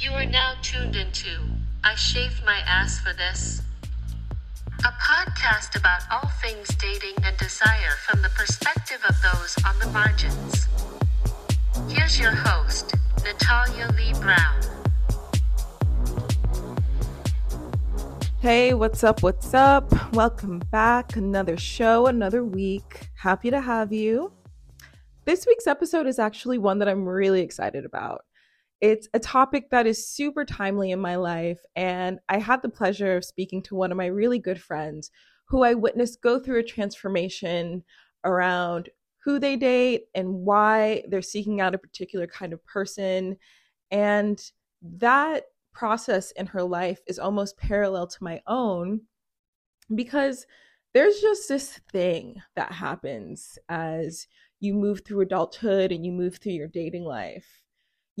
You are now tuned into I Shaved My Ass for This, a podcast about all things dating and desire from the perspective of those on the margins. Here's your host, Natalia Lee Brown. Hey, what's up? What's up? Welcome back. Another show, another week. Happy to have you. This week's episode is actually one that I'm really excited about. It's a topic that is super timely in my life, and I had the pleasure of speaking to one of my really good friends who I witnessed go through a transformation around who they date and why they're seeking out a particular kind of person. And that process in her life is almost parallel to my own because there's just this thing that happens as you move through adulthood and you move through your dating life.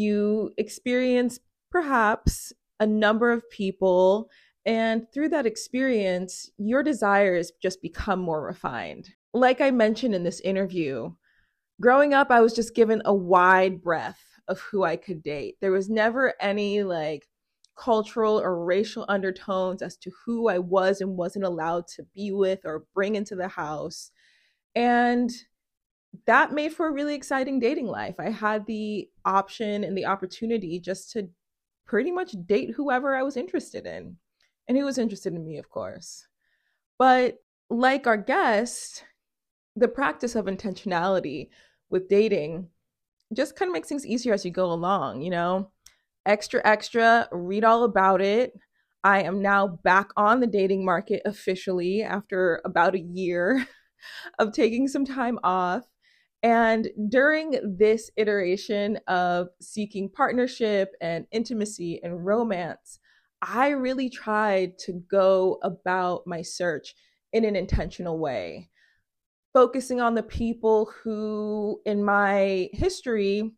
You experience perhaps a number of people, and through that experience, your desires just become more refined. Like I mentioned in this interview, growing up, I was just given a wide breadth of who I could date. There was never any like cultural or racial undertones as to who I was and wasn't allowed to be with or bring into the house. And that made for a really exciting dating life. I had the option and the opportunity just to pretty much date whoever I was interested in. And who was interested in me, of course. But like our guest, the practice of intentionality with dating just kind of makes things easier as you go along, you know? extra, extra, read all about it. I am now back on the dating market officially after about a year of taking some time off. And during this iteration of seeking partnership and intimacy and romance, I really tried to go about my search in an intentional way, focusing on the people who, in my history,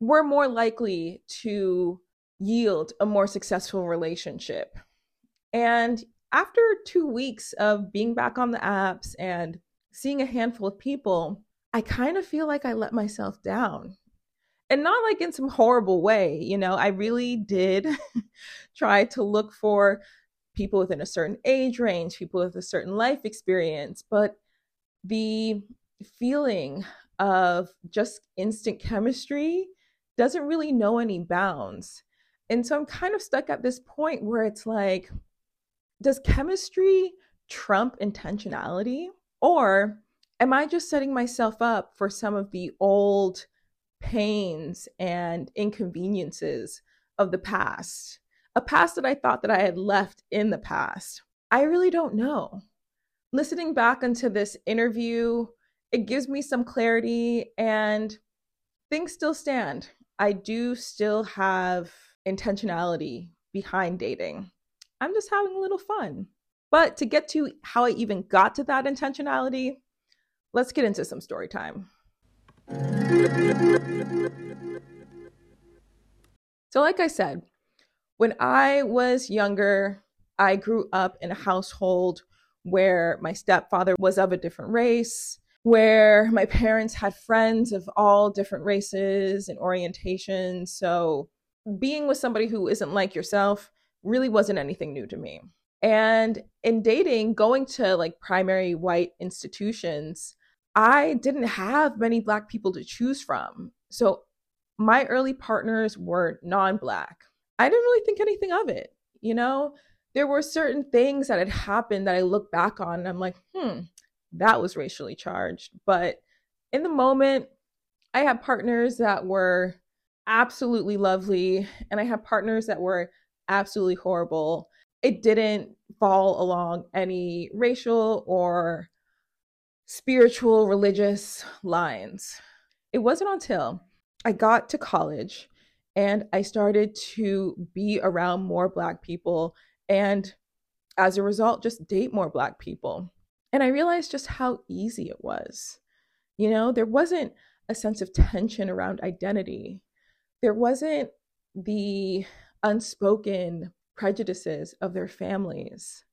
we're more likely to yield a more successful relationship. And after two weeks of being back on the apps and seeing a handful of people, I kind of feel like I let myself down. And not like in some horrible way, you know, I really did try to look for people within a certain age range, people with a certain life experience, but the feeling of just instant chemistry doesn't really know any bounds. And so I'm kind of stuck at this point where it's like, does chemistry trump intentionality? Or am I just setting myself up for some of the old pains and inconveniences of the past? A past that I thought that I had left in the past. I really don't know. Listening back into this interview, it gives me some clarity and things still stand. I do still have intentionality behind dating. I'm just having a little fun. But to get to how I even got to that intentionality, let's get into some story time. So, like I said, when I was younger, I grew up in a household where my stepfather was of a different race where my parents had friends of all different races and orientations. So being with somebody who isn't like yourself really wasn't anything new to me. And in dating, going to like primary white institutions, I didn't have many Black people to choose from. So my early partners were non Black. I didn't really think anything of it. You know, there were certain things that had happened that I look back on and I'm like, hmm, that was racially charged. But in the moment, I had partners that were absolutely lovely, and I had partners that were absolutely horrible. It didn't fall along any racial or spiritual, religious lines. It wasn't until I got to college and I started to be around more Black people and as a result, just date more Black people. And I realized just how easy it was. You know, there wasn't a sense of tension around identity, there wasn't the unspoken prejudices of their families.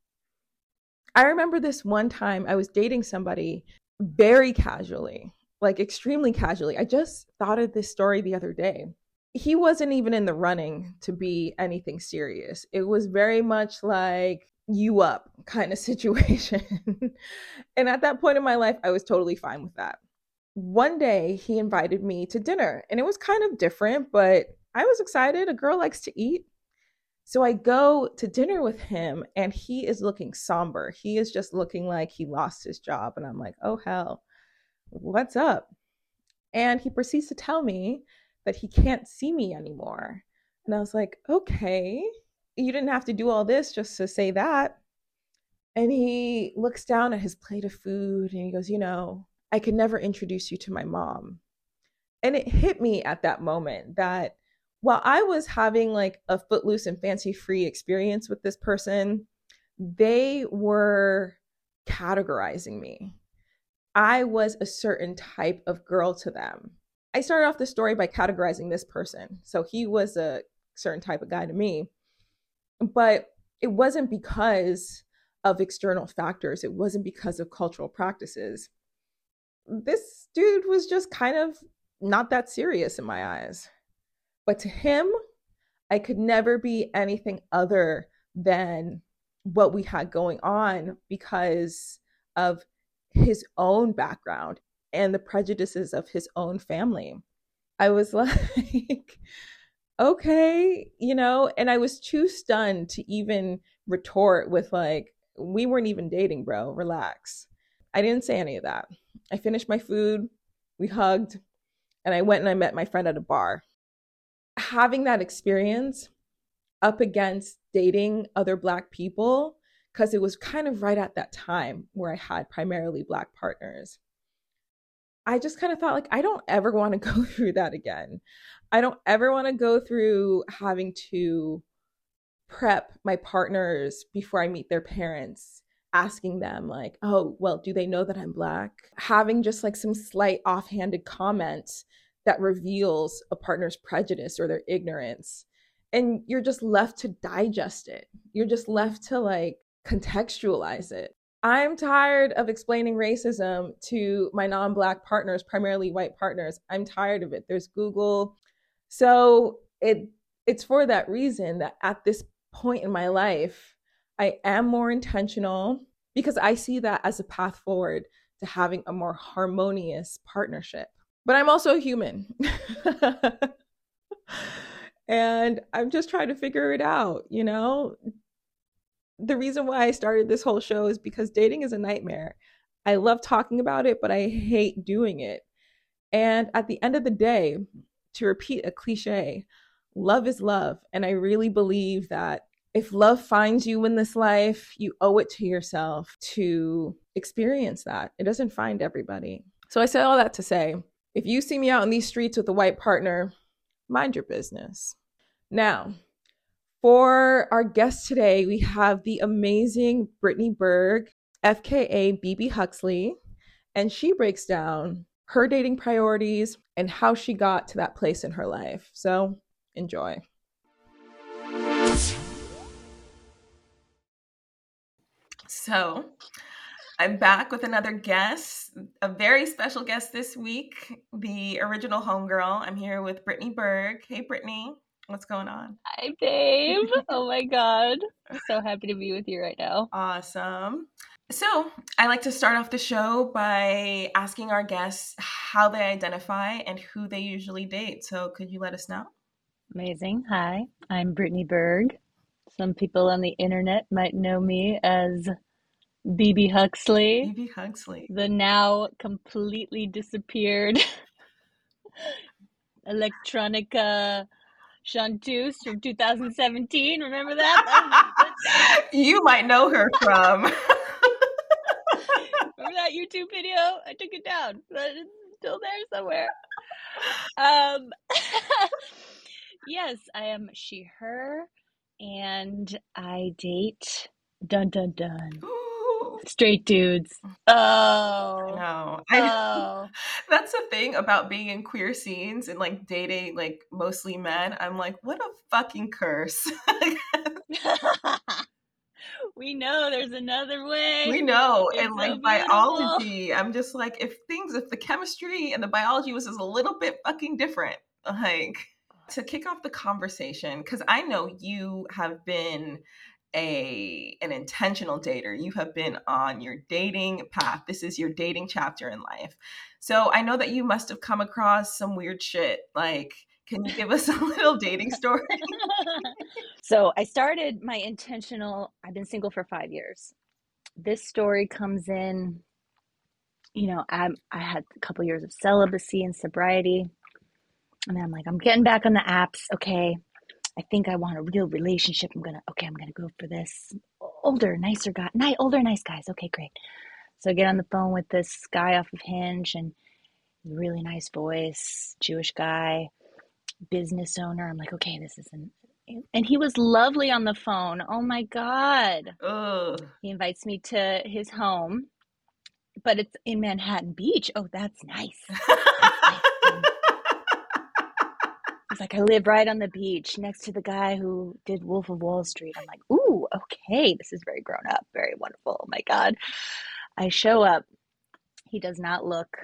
I remember this one time I was dating somebody very casually, like extremely casually. I just thought of this story the other day. he wasn't even in the running to be anything serious. It was very much like you up kind of situation. and at that point in my life, I was totally fine with that. One day he invited me to dinner and it was kind of different, but I was excited. A girl likes to eat. So I go to dinner with him and he is looking somber. He is just looking like he lost his job. And I'm like, oh, hell, what's up? And he proceeds to tell me that he can't see me anymore. And I was like, okay, you didn't have to do all this just to say that. And he looks down at his plate of food and he goes, you know, I could never introduce you to my mom. And it hit me at that moment that while I was having like a footloose and fancy free experience with this person, they were categorizing me. I was a certain type of girl to them. I started off the story by categorizing this person. So he was a certain type of guy to me. But it wasn't because of external factors, it wasn't because of cultural practices. This dude was just kind of not that serious in my eyes. But to him, I could never be anything other than what we had going on because of his own background and the prejudices of his own family. I was like, okay, you know, and I was too stunned to even retort with, like, we weren't even dating, bro. Relax. I didn't say any of that. I finished my food, we hugged, and I went and I met my friend at a bar. Having that experience up against dating other Black people, because it was kind of right at that time where I had primarily Black partners. I just kind of thought like I don't ever want to go through that again. I don't ever want to go through having to prep my partners before I meet their parents, asking them like, "Oh, well, do they know that I'm black?" Having just like some slight offhanded comments that reveals a partner's prejudice or their ignorance. And you're just left to digest it. You're just left to like contextualize it. I'm tired of explaining racism to my non black partners, primarily white partners. I'm tired of it. There's Google. So it it's for that reason that at this point in my life, I am more intentional because I see that as a path forward to having a more harmonious partnership. But I'm also human. and I'm just trying to figure it out, you know? the reason why I started this whole show is because dating is a nightmare. I love talking about it, but I hate doing it. And at the end of the day, to repeat a cliche, love is love. And I really believe that if love finds you in this life, you owe it to yourself to experience that. It doesn't find everybody. So I say all that to say if you see me out in these streets with a white partner, mind your business. Now, for our guest today, we have the amazing Brittany Berg, FKA BB Huxley, and she breaks down her dating priorities and how she got to that place in her life. So enjoy. So, I'm back with another guest, a very special guest this week, the original homegirl. I'm here with Brittany Berg. Hey, Brittany. What's going on? Hi, babe. oh my God. I'm so happy to be with you right now. Awesome. So, I like to start off the show by asking our guests how they identify and who they usually date. So, could you let us know? Amazing. Hi, I'm Brittany Berg. Some people on the internet might know me as BB Huxley. BB Huxley. The now completely disappeared electronica Chanteuse from 2017. Remember that? you might know her from. Remember that YouTube video? I took it down, but it's still there somewhere. Um, yes, I am she, her, and I date dun dun dun. Straight dudes. Oh. No. Oh. that's the thing about being in queer scenes and like dating like mostly men. I'm like, what a fucking curse. we know there's another way. We know. It's and like so biology, I'm just like, if things, if the chemistry and the biology was just a little bit fucking different, like To kick off the conversation, because I know you have been a an intentional dater. You have been on your dating path. This is your dating chapter in life. So I know that you must have come across some weird shit. Like, can you give us a little dating story? so I started my intentional, I've been single for five years. This story comes in, you know, I, I had a couple years of celibacy and sobriety. And I'm like, I'm getting back on the apps. Okay. I think I want a real relationship. I'm gonna okay, I'm gonna go for this older, nicer guy. Nice, older, nice guys. Okay, great. So I get on the phone with this guy off of Hinge and really nice voice, Jewish guy, business owner. I'm like, okay, this isn't and he was lovely on the phone. Oh my god. Ugh. He invites me to his home, but it's in Manhattan Beach. Oh, that's nice. Like, I live right on the beach next to the guy who did Wolf of Wall Street. I'm like, ooh, okay, this is very grown up, very wonderful. Oh my God. I show up. He does not look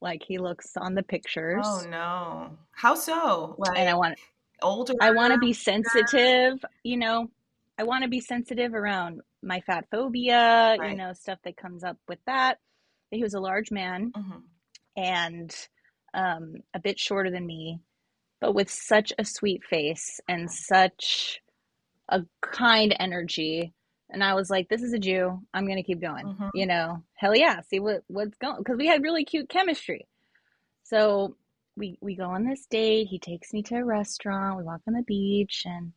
like he looks on the pictures. Oh no. How so? Like, and I want older. I want to be sensitive, you know. I want to be sensitive around my fat phobia, right. you know, stuff that comes up with that. He was a large man mm-hmm. and um, a bit shorter than me but with such a sweet face and such a kind energy. And I was like, this is a Jew. I'm going to keep going. Mm-hmm. You know, hell yeah. See what, what's going because we had really cute chemistry. So we, we go on this date. He takes me to a restaurant. We walk on the beach and,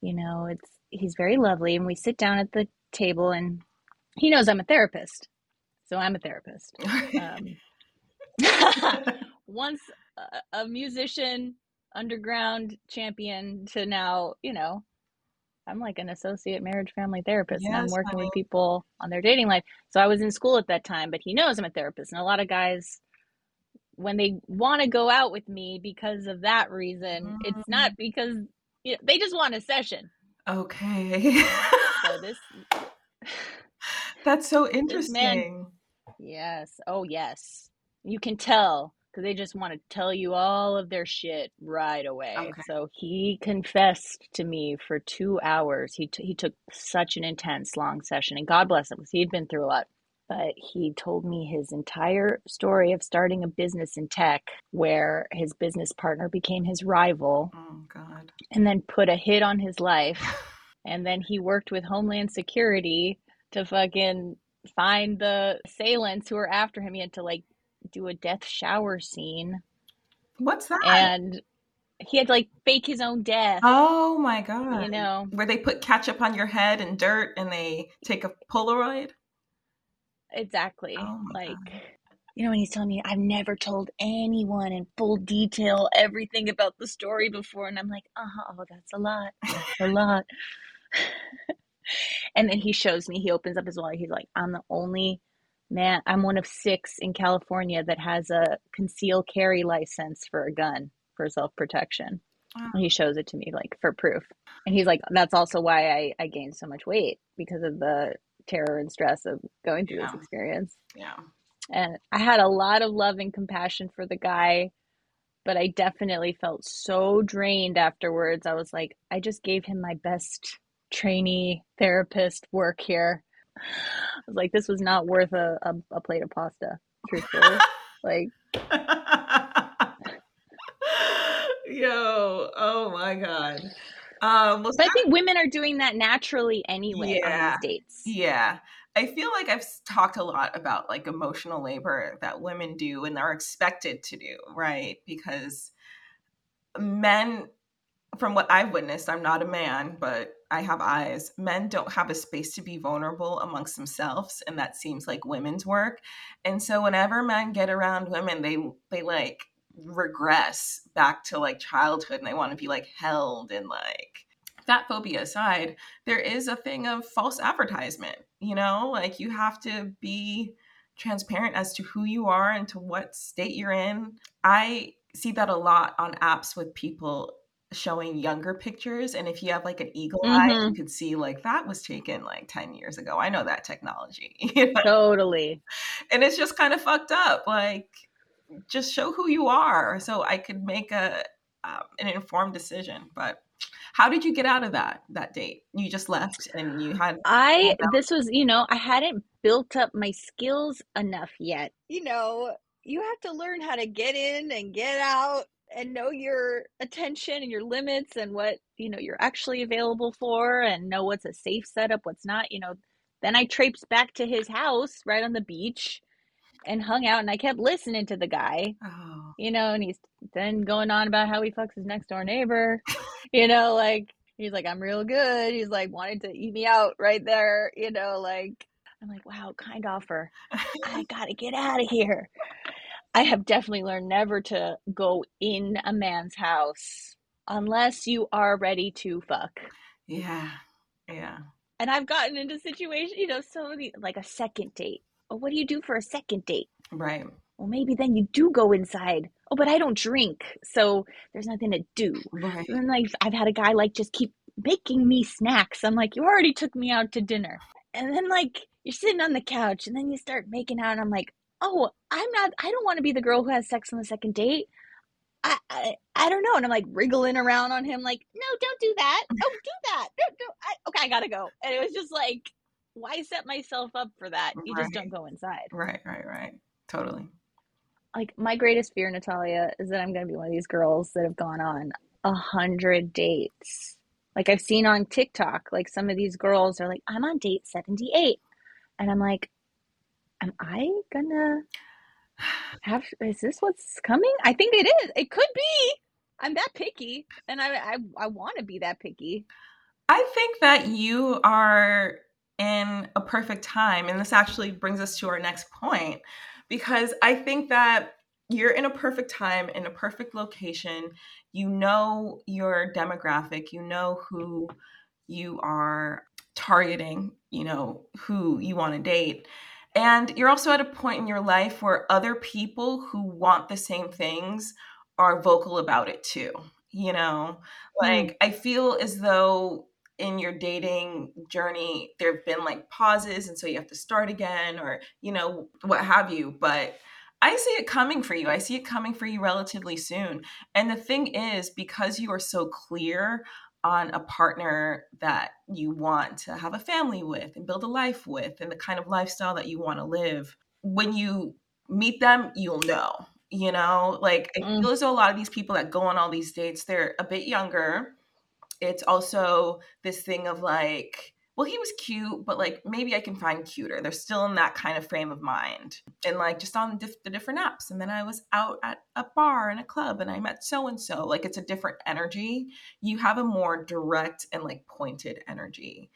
you know, it's, he's very lovely. And we sit down at the table and he knows I'm a therapist. So I'm a therapist. um, once a, a musician underground champion to now, you know, I'm like an associate marriage family therapist yes, and I'm working honey. with people on their dating life. So I was in school at that time, but he knows I'm a therapist. And a lot of guys, when they want to go out with me because of that reason, mm-hmm. it's not because you know, they just want a session. Okay. so this. That's so interesting. Man, yes. Oh, yes. You can tell they just want to tell you all of their shit right away. Okay. So he confessed to me for two hours. He t- he took such an intense long session, and God bless him because he had been through a lot. But he told me his entire story of starting a business in tech, where his business partner became his rival. Oh God! And then put a hit on his life, and then he worked with Homeland Security to fucking find the assailants who were after him. He had to like do a death shower scene. What's that? And he had to like fake his own death. Oh my god. You know. Where they put ketchup on your head and dirt and they take a Polaroid? Exactly. Oh like god. you know, when he's telling me I've never told anyone in full detail everything about the story before, and I'm like, uh-huh, oh, that's a lot. That's a lot. and then he shows me, he opens up his wallet, he's like, I'm the only man, I'm one of six in California that has a conceal carry license for a gun for self protection. Wow. He shows it to me like for proof. And he's like, that's also why I, I gained so much weight because of the terror and stress of going through yeah. this experience. Yeah. And I had a lot of love and compassion for the guy, but I definitely felt so drained afterwards. I was like, I just gave him my best trainee therapist work here I was like, this was not worth a, a, a plate of pasta, truthfully. like, yo, oh my god. Um, well, but I think women are doing that naturally anyway yeah, on these dates. Yeah. I feel like I've talked a lot about like emotional labor that women do and are expected to do, right? Because men, from what I've witnessed, I'm not a man, but I have eyes. Men don't have a space to be vulnerable amongst themselves, and that seems like women's work. And so whenever men get around women, they they like regress back to like childhood and they want to be like held and like fat phobia aside, there is a thing of false advertisement, you know? Like you have to be transparent as to who you are and to what state you're in. I see that a lot on apps with people showing younger pictures and if you have like an eagle mm-hmm. eye you mm-hmm. could see like that was taken like 10 years ago i know that technology you know? totally and it's just kind of fucked up like just show who you are so i could make a um, an informed decision. But how did you get out of that that date? You just left and you had I this was, you know, I hadn't built up my skills enough yet. You know, you have to learn how to get in and get out and know your attention and your limits and what, you know, you're actually available for and know what's a safe setup, what's not, you know. Then I traipsed back to his house right on the beach and hung out and I kept listening to the guy. Oh. You know, and he's then going on about how he fucks his next door neighbor. you know, like he's like, I'm real good. He's like wanted to eat me out right there, you know, like I'm like, wow, kind offer. I gotta get out of here. I have definitely learned never to go in a man's house unless you are ready to fuck. Yeah. Yeah. And I've gotten into situations, you know, so many like a second date well, what do you do for a second date? Right. Well, maybe then you do go inside. Oh, but I don't drink, so there's nothing to do. Right. And like I've had a guy like just keep making me snacks. I'm like, you already took me out to dinner, and then like you're sitting on the couch, and then you start making out, and I'm like, oh, I'm not. I don't want to be the girl who has sex on the second date. I, I, I don't know. And I'm like wriggling around on him, like, no, don't do that. Oh, do that. Don't, don't. I, okay, I gotta go. And it was just like, why set myself up for that? You right. just don't go inside. Right, right, right. Totally. Like my greatest fear, Natalia, is that I'm gonna be one of these girls that have gone on a hundred dates. Like I've seen on TikTok, like some of these girls are like, I'm on date 78. And I'm like, am I gonna have is this what's coming? I think it is. It could be. I'm that picky and I I, I want to be that picky. I think that you are in a perfect time. And this actually brings us to our next point because I think that you're in a perfect time, in a perfect location. You know your demographic, you know who you are targeting, you know who you want to date. And you're also at a point in your life where other people who want the same things are vocal about it too. You know, like mm. I feel as though in your dating journey there have been like pauses and so you have to start again or you know what have you but I see it coming for you. I see it coming for you relatively soon. And the thing is, because you are so clear on a partner that you want to have a family with and build a life with and the kind of lifestyle that you want to live, when you meet them, you'll know. You know, like I mm. feel as though a lot of these people that go on all these dates, they're a bit younger it's also this thing of like well he was cute but like maybe i can find cuter. They're still in that kind of frame of mind. And like just on diff- the different apps. And then i was out at a bar and a club and i met so and so like it's a different energy. You have a more direct and like pointed energy.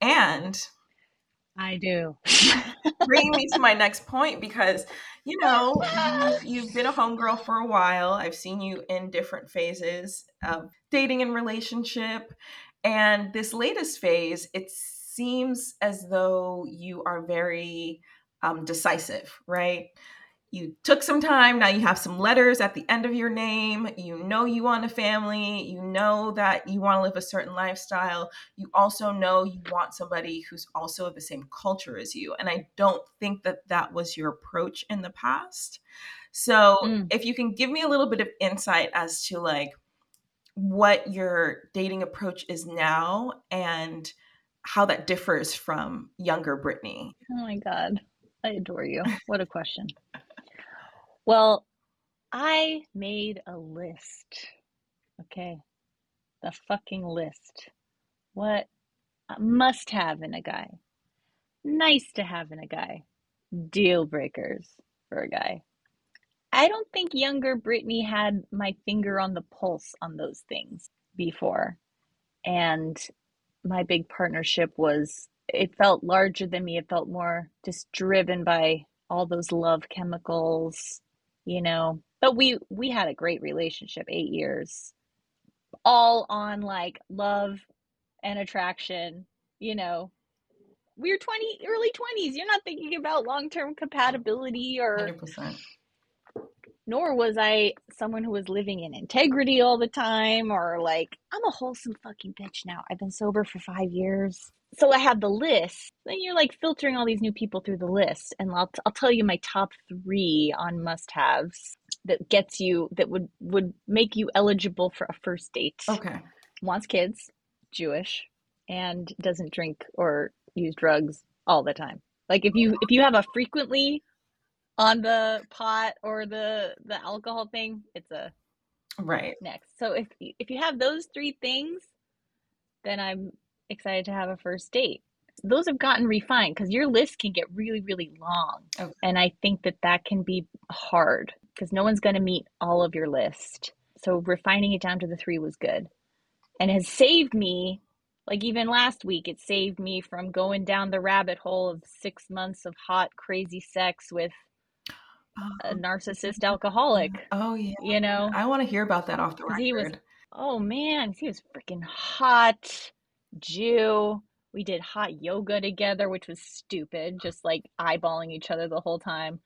And I do. bringing me to my next point because you know you've, you've been a homegirl for a while. I've seen you in different phases of dating and relationship, and this latest phase, it seems as though you are very um, decisive, right? you took some time now you have some letters at the end of your name you know you want a family you know that you want to live a certain lifestyle you also know you want somebody who's also of the same culture as you and i don't think that that was your approach in the past so mm. if you can give me a little bit of insight as to like what your dating approach is now and how that differs from younger brittany oh my god I adore you. What a question. Well, I made a list. Okay. The fucking list. What must have in a guy. Nice to have in a guy. Deal breakers for a guy. I don't think younger Brittany had my finger on the pulse on those things before. And my big partnership was, it felt larger than me. It felt more just driven by all those love chemicals, you know but we we had a great relationship 8 years all on like love and attraction you know we are 20 early 20s you're not thinking about long-term compatibility or 100% nor was I someone who was living in integrity all the time or like, I'm a wholesome fucking bitch now. I've been sober for five years so I have the list. Then you're like filtering all these new people through the list, and I'll, I'll tell you my top three on must haves. that gets you that would would make you eligible for a first date. Okay. Wants kids, Jewish, and doesn't drink or use drugs all the time. Like if you if you have a frequently on the pot or the the alcohol thing, it's a right next. So if if you have those three things, then I'm excited to have a first date. Those have gotten refined because your list can get really really long, okay. and I think that that can be hard because no one's going to meet all of your list. So refining it down to the three was good, and has saved me like even last week it saved me from going down the rabbit hole of six months of hot crazy sex with Uh-huh. a oh, narcissist alcoholic oh yeah. you know? I want to hear about that off the record he was oh man he was freaking hot jew. We did hot yoga together which was stupid just like eyeballing each other the whole time.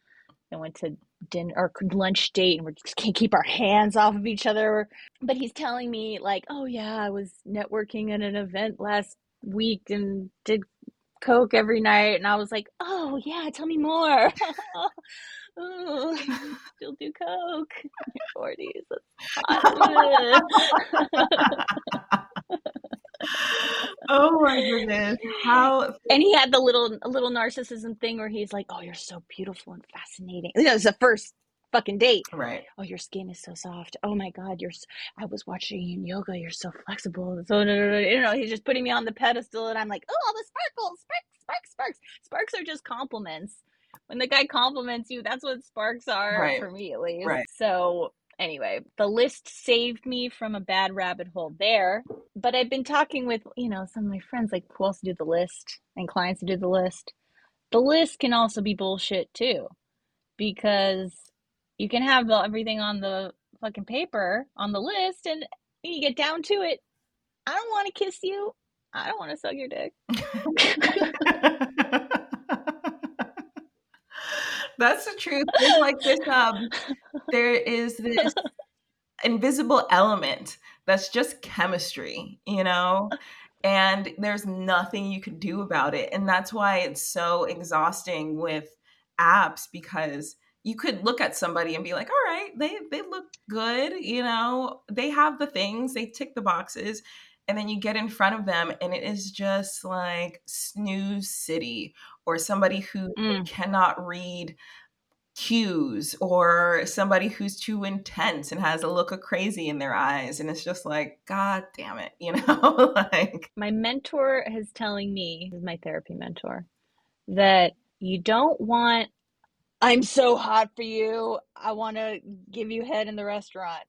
And went to dinner or lunch date and we just can't keep our hands off of each other. But he's telling me like, oh yeah, I was networking at an event last week and did coke every night. And I was like, oh yeah, tell me more. oh, still do coke in your 40s. oh my goodness. How and he had the little little narcissism thing where he's like oh you're so beautiful and fascinating. You know it's the first fucking date. Right. Oh your skin is so soft. Oh my god you're i was watching you in yoga. You're so flexible. So no, you know he's just putting me on the pedestal and i'm like oh all the sparkles sparks sparks sparks. Sparks are just compliments when the guy compliments you that's what sparks are right. for me at least right. so anyway, the list saved me from a bad rabbit hole there. But I've been talking with, you know, some of my friends, like who else do the list and clients who do the list. The list can also be bullshit too, because you can have everything on the fucking paper on the list, and you get down to it. I don't want to kiss you. I don't want to suck your dick. That's the truth. There's like this um there is this invisible element that's just chemistry, you know? And there's nothing you can do about it. And that's why it's so exhausting with apps because you could look at somebody and be like, all right, they they look good, you know, they have the things, they tick the boxes. And then you get in front of them and it is just like snooze city or somebody who mm. cannot read cues or somebody who's too intense and has a look of crazy in their eyes and it's just like god damn it you know like my mentor is telling me is my therapy mentor that you don't want i'm so hot for you i want to give you head in the restaurant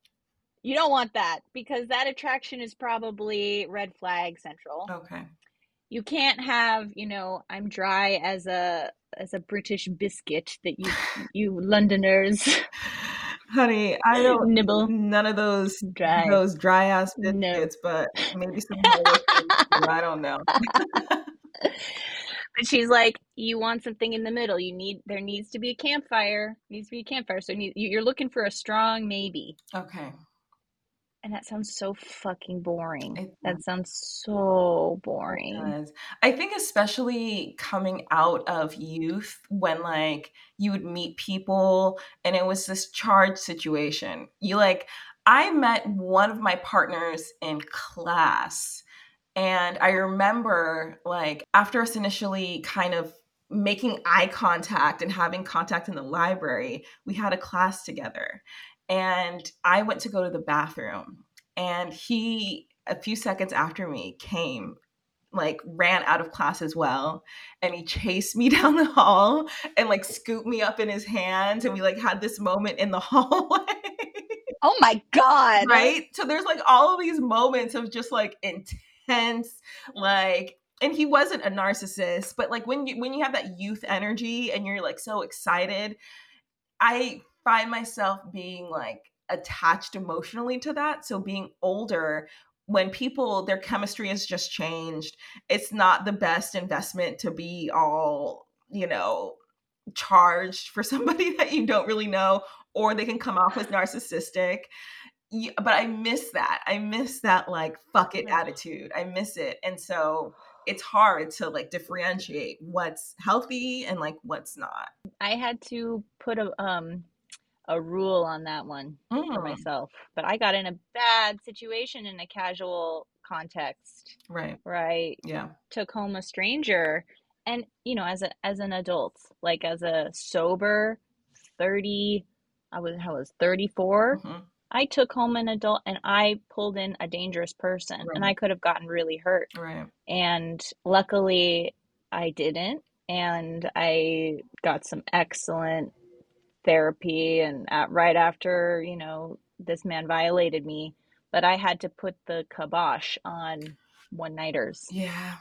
you don't want that because that attraction is probably red flag central. Okay. You can't have you know i'm dry as a as a british biscuit that you you londoners honey i don't nibble. none of those dry. those dry ass biscuits no. but maybe some i don't know. But she's like you want something in the middle. You need there needs to be a campfire needs to be a campfire. So you're looking for a strong maybe. Okay and that sounds so fucking boring. It, that sounds so boring. I think especially coming out of youth when like you would meet people and it was this charged situation. You like I met one of my partners in class and I remember like after us initially kind of making eye contact and having contact in the library, we had a class together and I went to go to the bathroom and he a few seconds after me came like ran out of class as well and he chased me down the hall and like scooped me up in his hands and we like had this moment in the hallway. Oh my god. Right? So there's like all of these moments of just like intense like and he wasn't a narcissist but like when you when you have that youth energy and you're like so excited i find myself being like attached emotionally to that. So being older, when people their chemistry has just changed, it's not the best investment to be all, you know, charged for somebody that you don't really know, or they can come off as narcissistic. but I miss that. I miss that like fuck it attitude. I miss it. And so it's hard to like differentiate what's healthy and like what's not. I had to put a um a rule on that one mm. for myself. But I got in a bad situation in a casual context. Right. Right. Yeah. Took home a stranger and you know as a as an adult, like as a sober 30 I was I was 34. Mm-hmm. I took home an adult and I pulled in a dangerous person right. and I could have gotten really hurt. Right. And luckily I didn't and I got some excellent therapy and at, right after, you know, this man violated me, but I had to put the kibosh on one nighters. Yeah.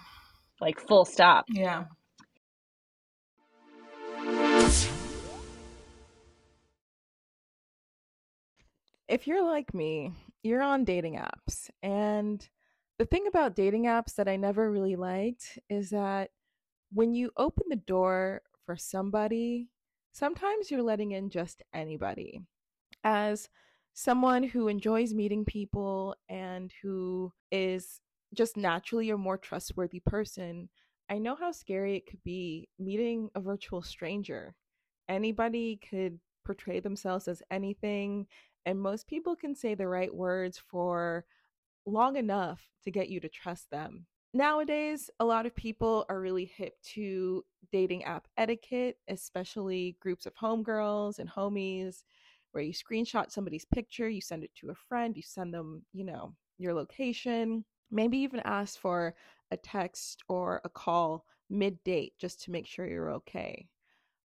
Like full stop. Yeah. If you're like me, you're on dating apps. And the thing about dating apps that I never really liked is that when you open the door for somebody, sometimes you're letting in just anybody. As someone who enjoys meeting people and who is just naturally a more trustworthy person, I know how scary it could be meeting a virtual stranger. Anybody could portray themselves as anything, and most people can say the right words for long enough to get you to trust them nowadays a lot of people are really hip to dating app etiquette especially groups of homegirls and homies where you screenshot somebody's picture you send it to a friend you send them you know your location maybe even ask for a text or a call mid date just to make sure you're okay.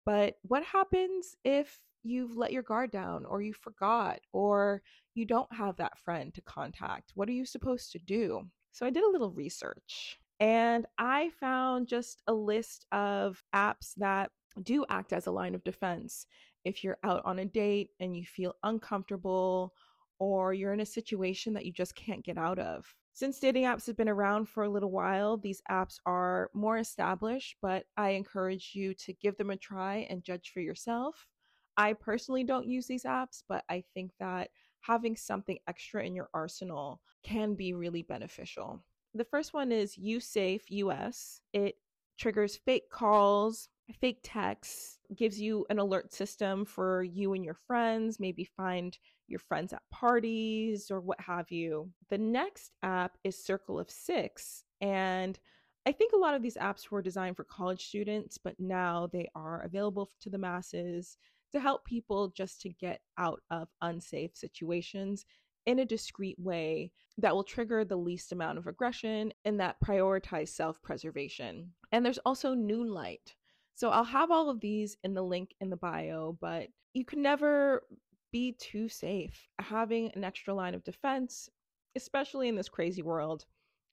But what happens if you've let your guard down or you forgot or you don't have that friend to contact? What are you supposed to do so I did a little research and I found just a list of apps that do act as a line of defense. If you're out on a date and you feel uncomfortable or you're in a situation that you just can't get out of. Since dating apps have been around for a little while, these apps are more established, but I encourage you to give them a try and judge for yourself. I personally don't use these apps, but I think that having something extra in your arsenal can be really beneficial. The first one is USafe US. It triggers fake calls, fake texts, gives you an alert system for you and your friends, maybe find your friends at parties or what have you. The next app is Circle of Six. And I think a lot of these apps were designed for college students, but now they are available to the masses to help people just to get out of unsafe situations in a discreet way that will trigger the least amount of aggression and that prioritize self preservation. And there's also Noonlight. So I'll have all of these in the link in the bio, but you can never be too safe. Having an extra line of defense, especially in this crazy world,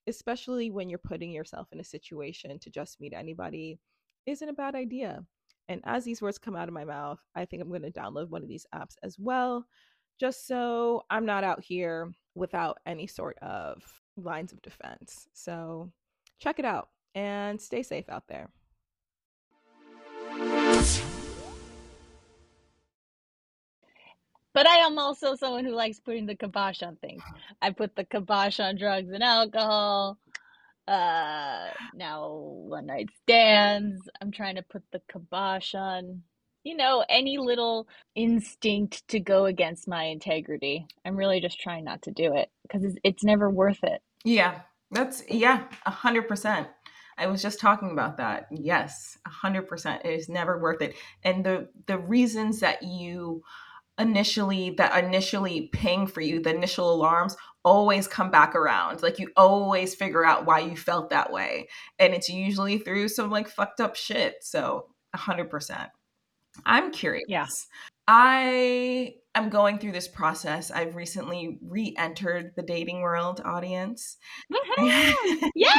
especially when you're putting yourself in a situation to just meet anybody, isn't a bad idea. And as these words come out of my mouth, I think I'm going to download one of these apps as well, just so I'm not out here without any sort of lines of defense. So check it out and stay safe out there. But I am also someone who likes putting the kibosh on things. I put the kibosh on drugs and alcohol uh now one night stands. I'm trying to put the kibosh on. You know any little instinct to go against my integrity. I'm really just trying not to do it because it's, it's never worth it. Yeah that's yeah a hundred percent. I was just talking about that. Yes a hundred percent. It is never worth it. And the the reasons that you initially that initially ping for you the initial alarms always come back around. Like you always figure out why you felt that way. And it's usually through some like fucked up shit. So 100% i'm curious. Yes i am going through this process. I've recently re-entered the dating world audience. Yeah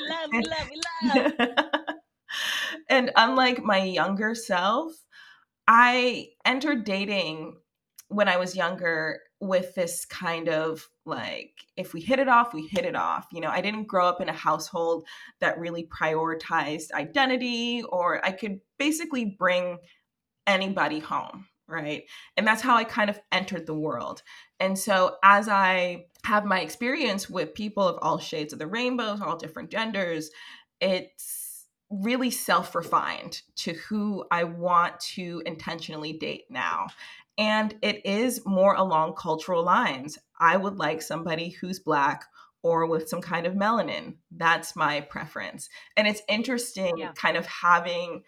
we love we love we love. And unlike my younger self I entered dating when I was younger with this kind of like, if we hit it off, we hit it off. You know, I didn't grow up in a household that really prioritized identity, or I could basically bring anybody home, right? And that's how I kind of entered the world. And so as I have my experience with people of all shades of the rainbows, all different genders, it's really self refined to who I want to intentionally date now. And it is more along cultural lines. I would like somebody who's Black or with some kind of melanin. That's my preference. And it's interesting yeah. kind of having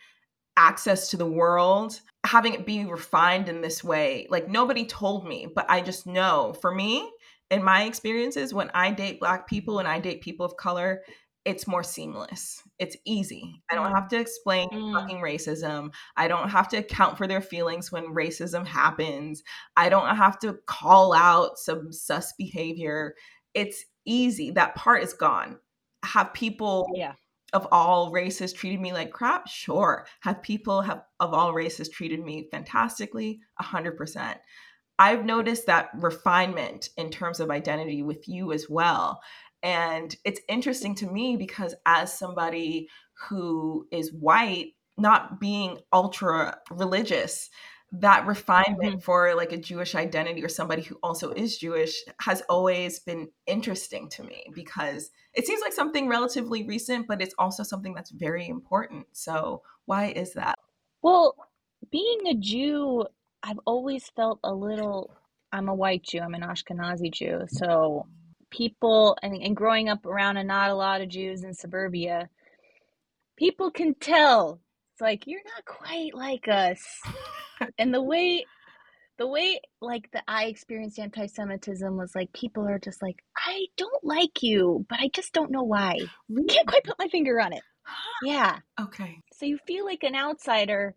access to the world, having it be refined in this way. Like nobody told me, but I just know for me, in my experiences, when I date Black people and I date people of color, it's more seamless. It's easy. I don't mm. have to explain mm. fucking racism. I don't have to account for their feelings when racism happens. I don't have to call out some sus behavior. It's easy. That part is gone. Have people yeah. of all races treated me like crap? Sure. Have people have of all races treated me fantastically? A hundred percent. I've noticed that refinement in terms of identity with you as well. And it's interesting to me because as somebody who is white, not being ultra religious, that refinement mm-hmm. for like a Jewish identity or somebody who also is Jewish has always been interesting to me because it seems like something relatively recent, but it's also something that's very important. So, why is that? Well, being a Jew, I've always felt a little. I'm a white Jew, I'm an Ashkenazi Jew. So, people and, and growing up around a not a lot of Jews in suburbia, people can tell. It's like you're not quite like us. and the way the way like that I experienced anti-Semitism was like people are just like, I don't like you, but I just don't know why. Really? Can't quite put my finger on it. Yeah. Okay. So you feel like an outsider,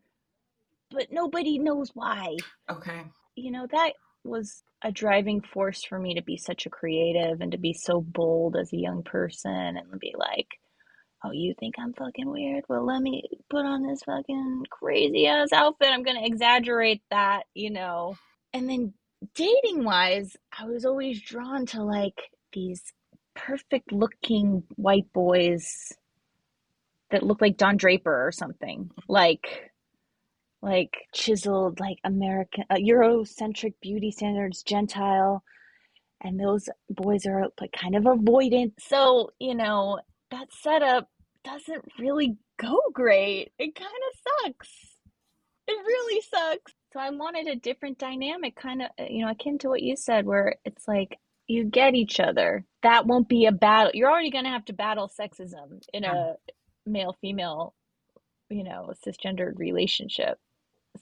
but nobody knows why. Okay. You know, that was a driving force for me to be such a creative and to be so bold as a young person and be like, oh, you think I'm fucking weird? Well, let me put on this fucking crazy ass outfit. I'm going to exaggerate that, you know. And then dating wise, I was always drawn to like these perfect looking white boys that look like Don Draper or something. Like, like chiseled, like American, uh, Eurocentric beauty standards, Gentile, and those boys are like kind of avoidant. So you know that setup doesn't really go great. It kind of sucks. It really sucks. So I wanted a different dynamic, kind of, uh, you know, akin to what you said, where it's like you get each other. That won't be a battle. You're already going to have to battle sexism in a male female, you know, cisgendered relationship.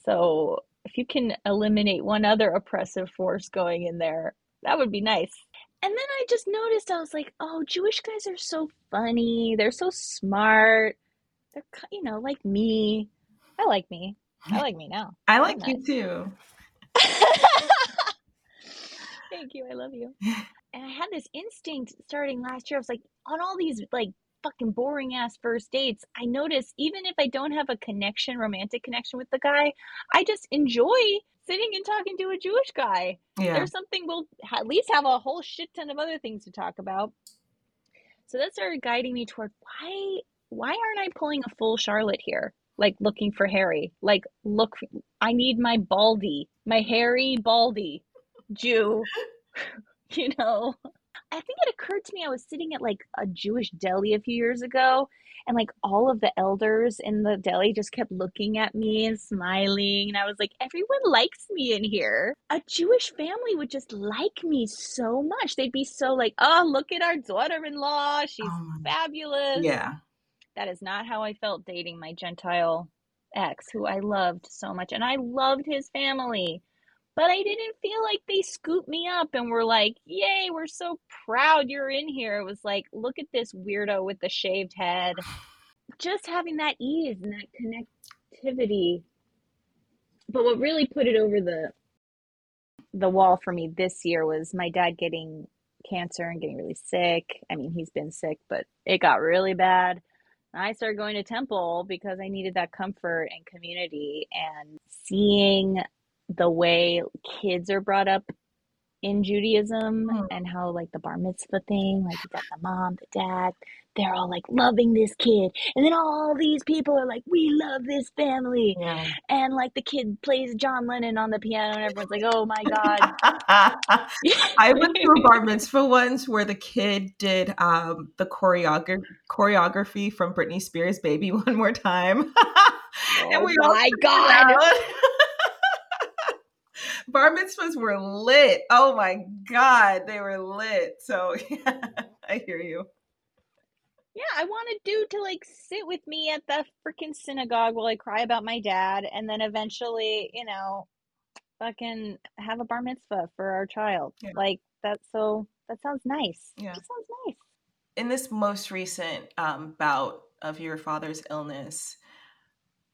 So if you can eliminate one other oppressive force going in there, that would be nice. And then I just noticed, I was like, oh, Jewish guys are so funny. They're so smart. They're, you know, like me. I like me. I like me now. I like you too. Thank you. I love you. And I had this instinct starting last year. I was like, on all these like fucking boring ass first dates, I notice even if I don't have a connection, romantic connection with the guy, I just enjoy sitting and talking to a Jewish guy. Yeah. There's something we'll at least have a whole shit ton of other things to talk about. So that started guiding me toward why why aren't I pulling a full Charlotte here? Like looking for Harry. Like look I need my baldy, my hairy baldy Jew. you know. I think it occurred to me I was sitting at like a Jewish deli a few years ago and like all of the elders in the deli just kept looking at me and smiling and i was like everyone likes me in here. A jewish family would just like me so much. They'd be so like oh look at our daughter-in-law. She's oh, fabulous. Yeah. That is not how i felt dating my gentile ex who i loved so much and i loved his family but I didn't feel like they scooped me up and were like, Yay, we're so proud you're in here. It was like, look at this weirdo with the shaved head. Just having that ease and that connectivity. But what really put it over the the wall for me this year was my dad getting cancer and getting really sick. I mean, he's been sick, but it got really bad. I started going to temple because I needed that comfort and community and seeing the way kids are brought up in Judaism mm. and how like the bar mitzvah thing, like you got the mom, the dad, they're all like loving this kid. And then all these people are like, we love this family. Yeah. And like the kid plays John Lennon on the piano and everyone's like, oh my God. I went through a bar mitzvah once where the kid did um, the choreography choreography from Britney Spears' Baby One More Time. and oh we my God. Bar mitzvahs were lit. Oh my God, they were lit. So yeah, I hear you. Yeah, I want a dude to like sit with me at the freaking synagogue while I cry about my dad, and then eventually, you know, fucking have a bar mitzvah for our child. Yeah. Like that's so. That sounds nice. Yeah, that sounds nice. In this most recent um, bout of your father's illness,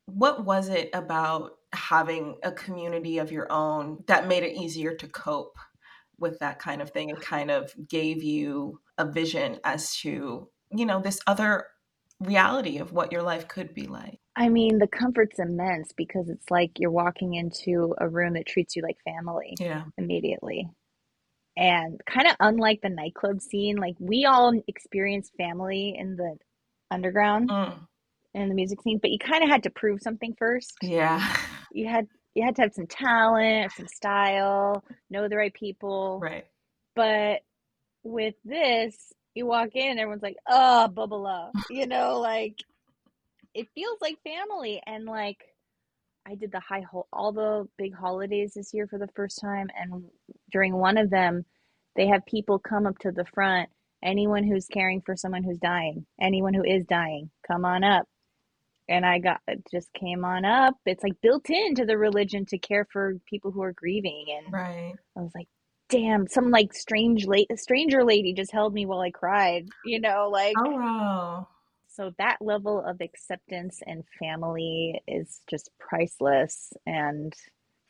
what was it about having a community of your own that made it easier to cope with that kind of thing and kind of gave you a vision as to you know this other reality of what your life could be like i mean the comfort's immense because it's like you're walking into a room that treats you like family yeah immediately and kind of unlike the nightclub scene like we all experience family in the underground mm in the music scene, but you kind of had to prove something first. Yeah. You had you had to have some talent, some style, know the right people. Right. But with this, you walk in, everyone's like, "Oh, bubbeleh," you know, like it feels like family. And like, I did the high ho- all the big holidays this year for the first time, and during one of them, they have people come up to the front. Anyone who's caring for someone who's dying, anyone who is dying, come on up and I got it just came on up. It's like built into the religion to care for people who are grieving, and right. I was like, damn, some like strange late stranger lady just held me while I cried. You know, like oh wow. So that level of acceptance and family is just priceless, and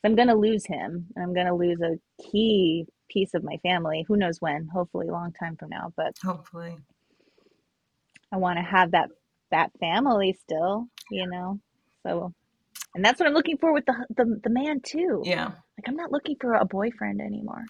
I'm gonna lose him. And I'm gonna lose a key piece of my family. Who knows when? Hopefully, a long time from now. But hopefully, I want to have that that family still, you know. So, and that's what I'm looking for with the the, the man too. Yeah. Like I'm not looking for a boyfriend anymore.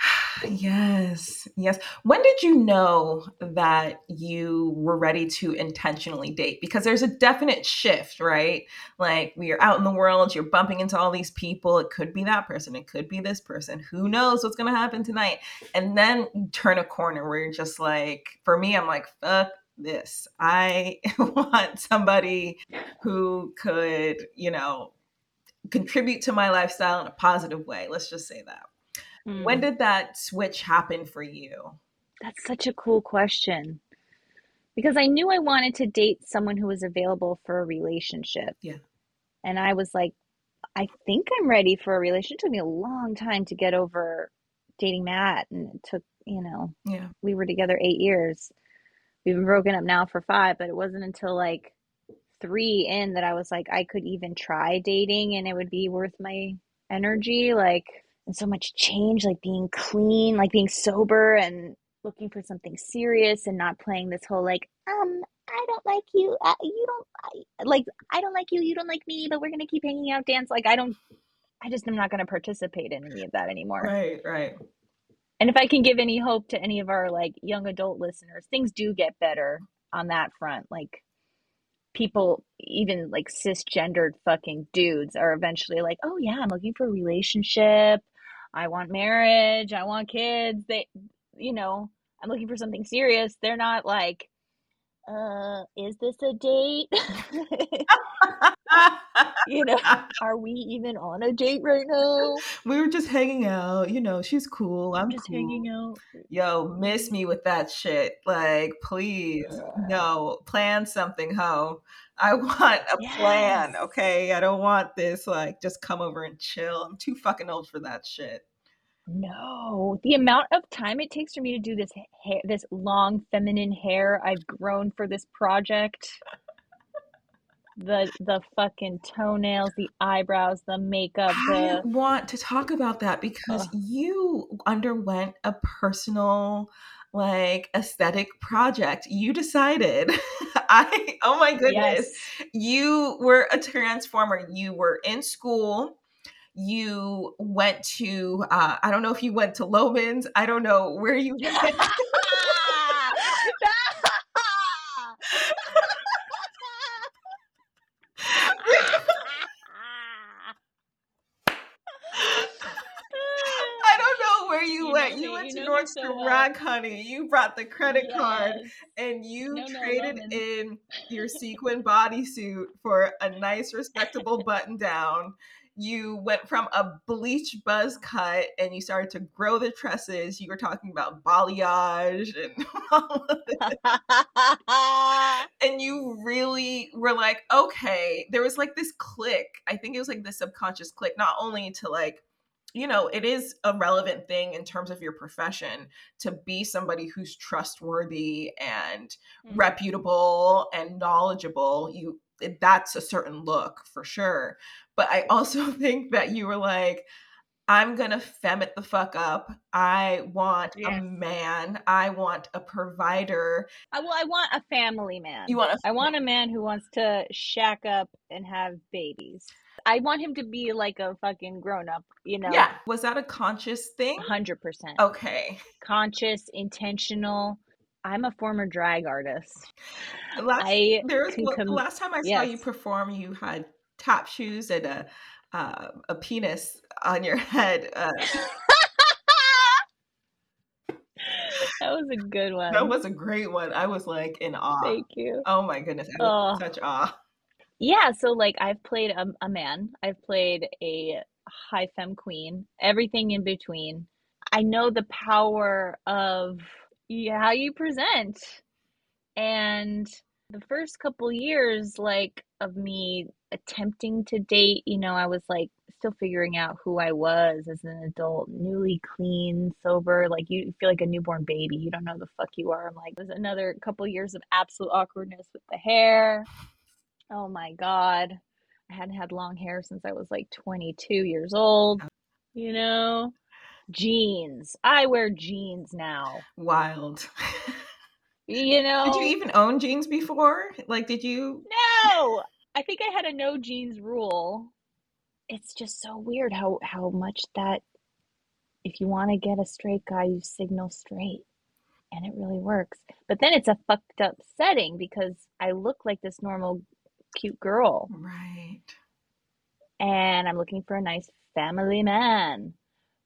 yes. Yes. When did you know that you were ready to intentionally date? Because there's a definite shift, right? Like we are out in the world, you're bumping into all these people. It could be that person, it could be this person. Who knows what's going to happen tonight? And then turn a corner where you're just like, for me, I'm like, fuck this. I want somebody who could, you know, contribute to my lifestyle in a positive way. Let's just say that. Mm. When did that switch happen for you? That's such a cool question. Because I knew I wanted to date someone who was available for a relationship. Yeah. And I was like, I think I'm ready for a relationship. It took me a long time to get over dating Matt and it took, you know, yeah. We were together 8 years we've been broken up now for five, but it wasn't until like three in that I was like, I could even try dating and it would be worth my energy. Like, and so much change, like being clean, like being sober and looking for something serious and not playing this whole like, um, I don't like you. Uh, you don't I, like, I don't like you. You don't like me, but we're to keep hanging out, dance. Like, I don't, I just am not to participate in any of that anymore. Right, right and if I can give any hope to any of our like young adult listeners, things do get better on that front. Like people, even like cisgendered fucking dudes, are eventually like, oh yeah, I'm looking for a relationship. I want marriage. I want kids. They, you know, I'm looking for something serious. They're not like, uh, is this a date? you know, are we even on a date right now? We were just hanging out. You know, she's cool. I'm just cool. hanging out. Yo, miss me with that shit. Like, please, no, plan something, ho. I want a yes. plan, okay? I don't want this like just come over and chill. I'm too fucking old for that shit. No, the amount of time it takes for me to do this hair, this long feminine hair I've grown for this project. the the fucking toenails, the eyebrows, the makeup. The... I want to talk about that because Ugh. you underwent a personal like aesthetic project. You decided. I oh my goodness. Yes. You were a transformer. You were in school you went to uh, I don't know if you went to Loehmann's. I don't know where you went. I don't know where you went. You went to Nordstrom so Rack, honey. You brought the credit yes. card and you no, traded no, in your sequin bodysuit for a nice, respectable button down. You went from a bleach buzz cut and you started to grow the tresses. You were talking about balayage and all of and you really were like, okay, there was like this click. I think it was like the subconscious click, not only to like you know, it is a relevant thing in terms of your profession to be somebody who's trustworthy and mm-hmm. reputable and knowledgeable. You that's a certain look for sure. But I also think that you were like, I'm gonna fem it the fuck up. I want yes. a man. I want a provider. I, well, I want a family man. You want? A, I want a man who wants to shack up and have babies. I want him to be like a fucking grown up, you know? Yeah. Was that a conscious thing? 100%. Okay. Conscious, intentional. I'm a former drag artist. Last, I there was, com- last time I yes. saw you perform, you had tap shoes and a uh, a penis on your head. Uh, that was a good one. That was a great one. I was like in awe. Thank you. Oh my goodness. I was oh. such awe. Yeah, so like I've played a, a man, I've played a high femme queen, everything in between. I know the power of how you present. And the first couple years, like of me attempting to date, you know, I was like still figuring out who I was as an adult, newly clean, sober. Like you feel like a newborn baby. You don't know the fuck you are. I'm like, there's another couple years of absolute awkwardness with the hair. Oh my God. I hadn't had long hair since I was like 22 years old. You know, jeans. I wear jeans now. Wild. you know, did you even own jeans before? Like, did you? No, I think I had a no jeans rule. It's just so weird how how much that if you want to get a straight guy, you signal straight and it really works. But then it's a fucked up setting because I look like this normal cute girl. Right. And I'm looking for a nice family man.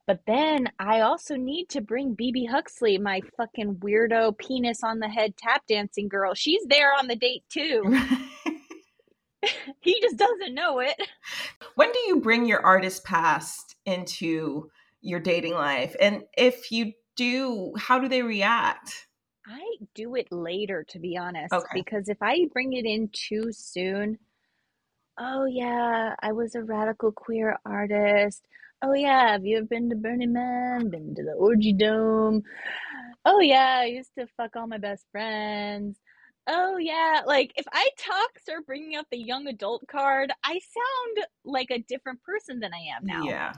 But then I also need to bring BB Huxley, my fucking weirdo penis on the head tap dancing girl. She's there on the date too. he just doesn't know it. When do you bring your artist past into your dating life? And if you do, how do they react? I do it later, to be honest, okay. because if I bring it in too soon, oh yeah, I was a radical queer artist. Oh yeah, have you ever been to Burning Man? Been to the Orgy Dome? Oh yeah, I used to fuck all my best friends. Oh yeah, like if I talk, start bringing out the young adult card, I sound like a different person than I am now. Yeah.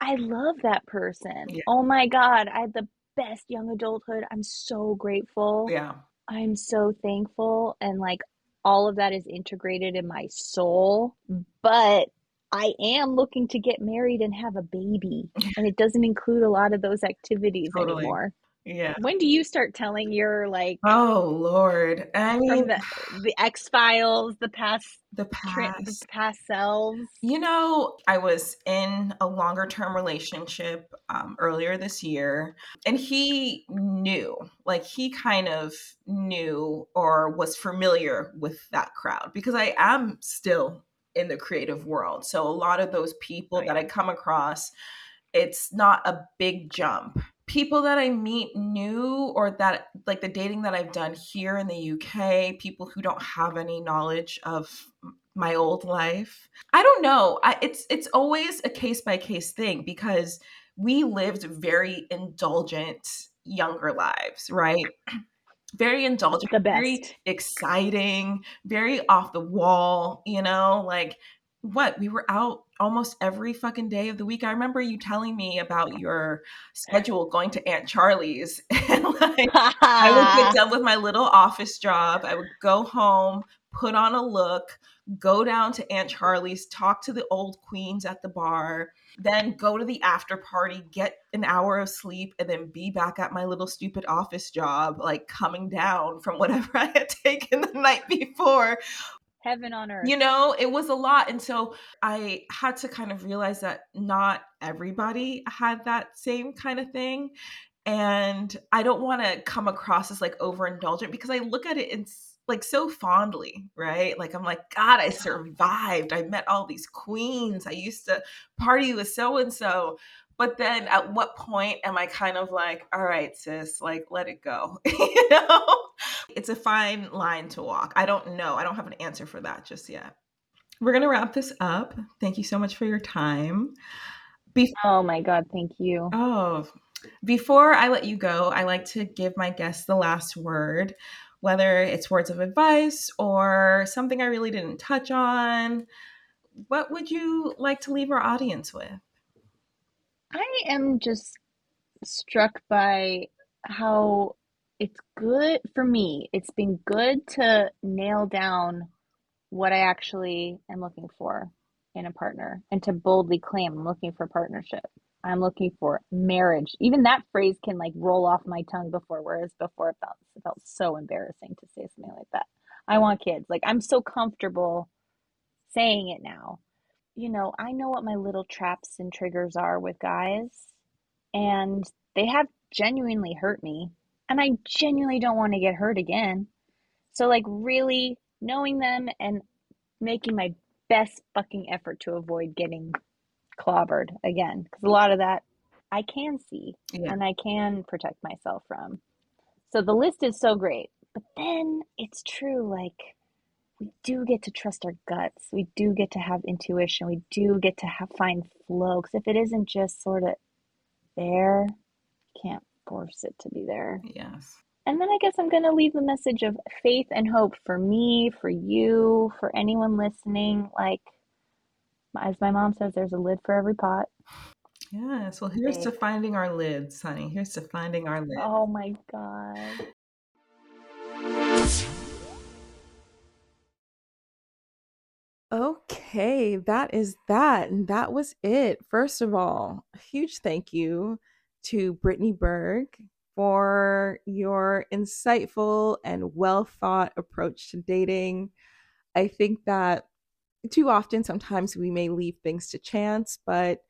I love that person. Yeah. Oh my god, I had the best young adulthood. I'm so grateful. Yeah. I'm so thankful. And like all of that is integrated in my soul. But I am looking to get married and have a baby. And it doesn't include a lot of those activities totally. anymore. Yeah. When do you start telling your like Oh Lord. I mean the, the X Files, the past the past the past selves? You know, I was in a longer term relationship um, earlier this year and he knew, like he kind of knew or was familiar with that crowd because I am still in the creative world. So a lot of those people right. that I come across it's not a big jump people that I meet new or that like the dating that I've done here in the UK, people who don't have any knowledge of my old life. I don't know. I, it's it's always a case by case thing because we lived very indulgent younger lives, right? Very indulgent, the best. very exciting, very off the wall, you know, like what we were out almost every fucking day of the week. I remember you telling me about your schedule going to Aunt Charlie's. and like I would get done with my little office job. I would go home, put on a look, go down to Aunt Charlie's, talk to the old queens at the bar, then go to the after party, get an hour of sleep, and then be back at my little stupid office job, like coming down from whatever I had taken the night before. Heaven on earth. You know, it was a lot. And so I had to kind of realize that not everybody had that same kind of thing. And I don't want to come across as like overindulgent because I look at it in like so fondly, right? Like I'm like, God, I survived. I met all these queens. I used to party with so and so. But then at what point am I kind of like, all right, sis, like let it go? you know? It's a fine line to walk. I don't know. I don't have an answer for that just yet. We're gonna wrap this up. Thank you so much for your time. Before, oh my God, thank you. Oh, before I let you go, I like to give my guests the last word whether it's words of advice or something I really didn't touch on. What would you like to leave our audience with? I am just struck by how it's good for me. It's been good to nail down what I actually am looking for in a partner and to boldly claim I'm looking for partnership. I'm looking for marriage. Even that phrase can like roll off my tongue before, whereas before it felt it felt so embarrassing to say something like that. I want kids. Like I'm so comfortable saying it now. You know, I know what my little traps and triggers are with guys, and they have genuinely hurt me, and I genuinely don't want to get hurt again. So like really knowing them and making my best fucking effort to avoid getting clobbered again because a lot of that I can see yeah. and I can protect myself from. So the list is so great. But then it's true like we do get to trust our guts. We do get to have intuition. We do get to have find flow cuz if it isn't just sort of there, can't force it to be there. Yes. And then I guess I'm going to leave the message of faith and hope for me, for you, for anyone listening like as my mom says, there's a lid for every pot. Yes. Well, here's to finding our lids, honey. Here's to finding our lids. Oh my God. Okay, that is that. And that was it. First of all, huge thank you to Brittany Berg for your insightful and well thought approach to dating. I think that too often sometimes we may leave things to chance but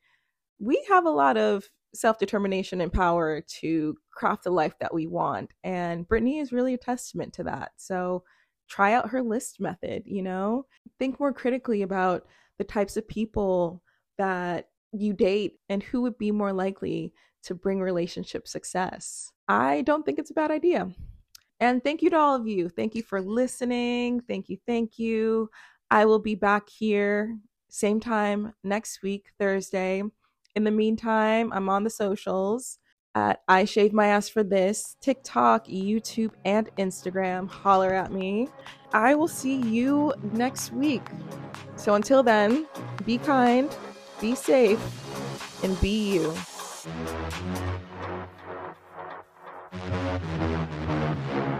we have a lot of self-determination and power to craft the life that we want and brittany is really a testament to that so try out her list method you know think more critically about the types of people that you date and who would be more likely to bring relationship success i don't think it's a bad idea and thank you to all of you thank you for listening thank you thank you I will be back here same time next week, Thursday. In the meantime, I'm on the socials at I Shave My Ass for This, TikTok, YouTube, and Instagram. Holler at me. I will see you next week. So until then, be kind, be safe, and be Thank you.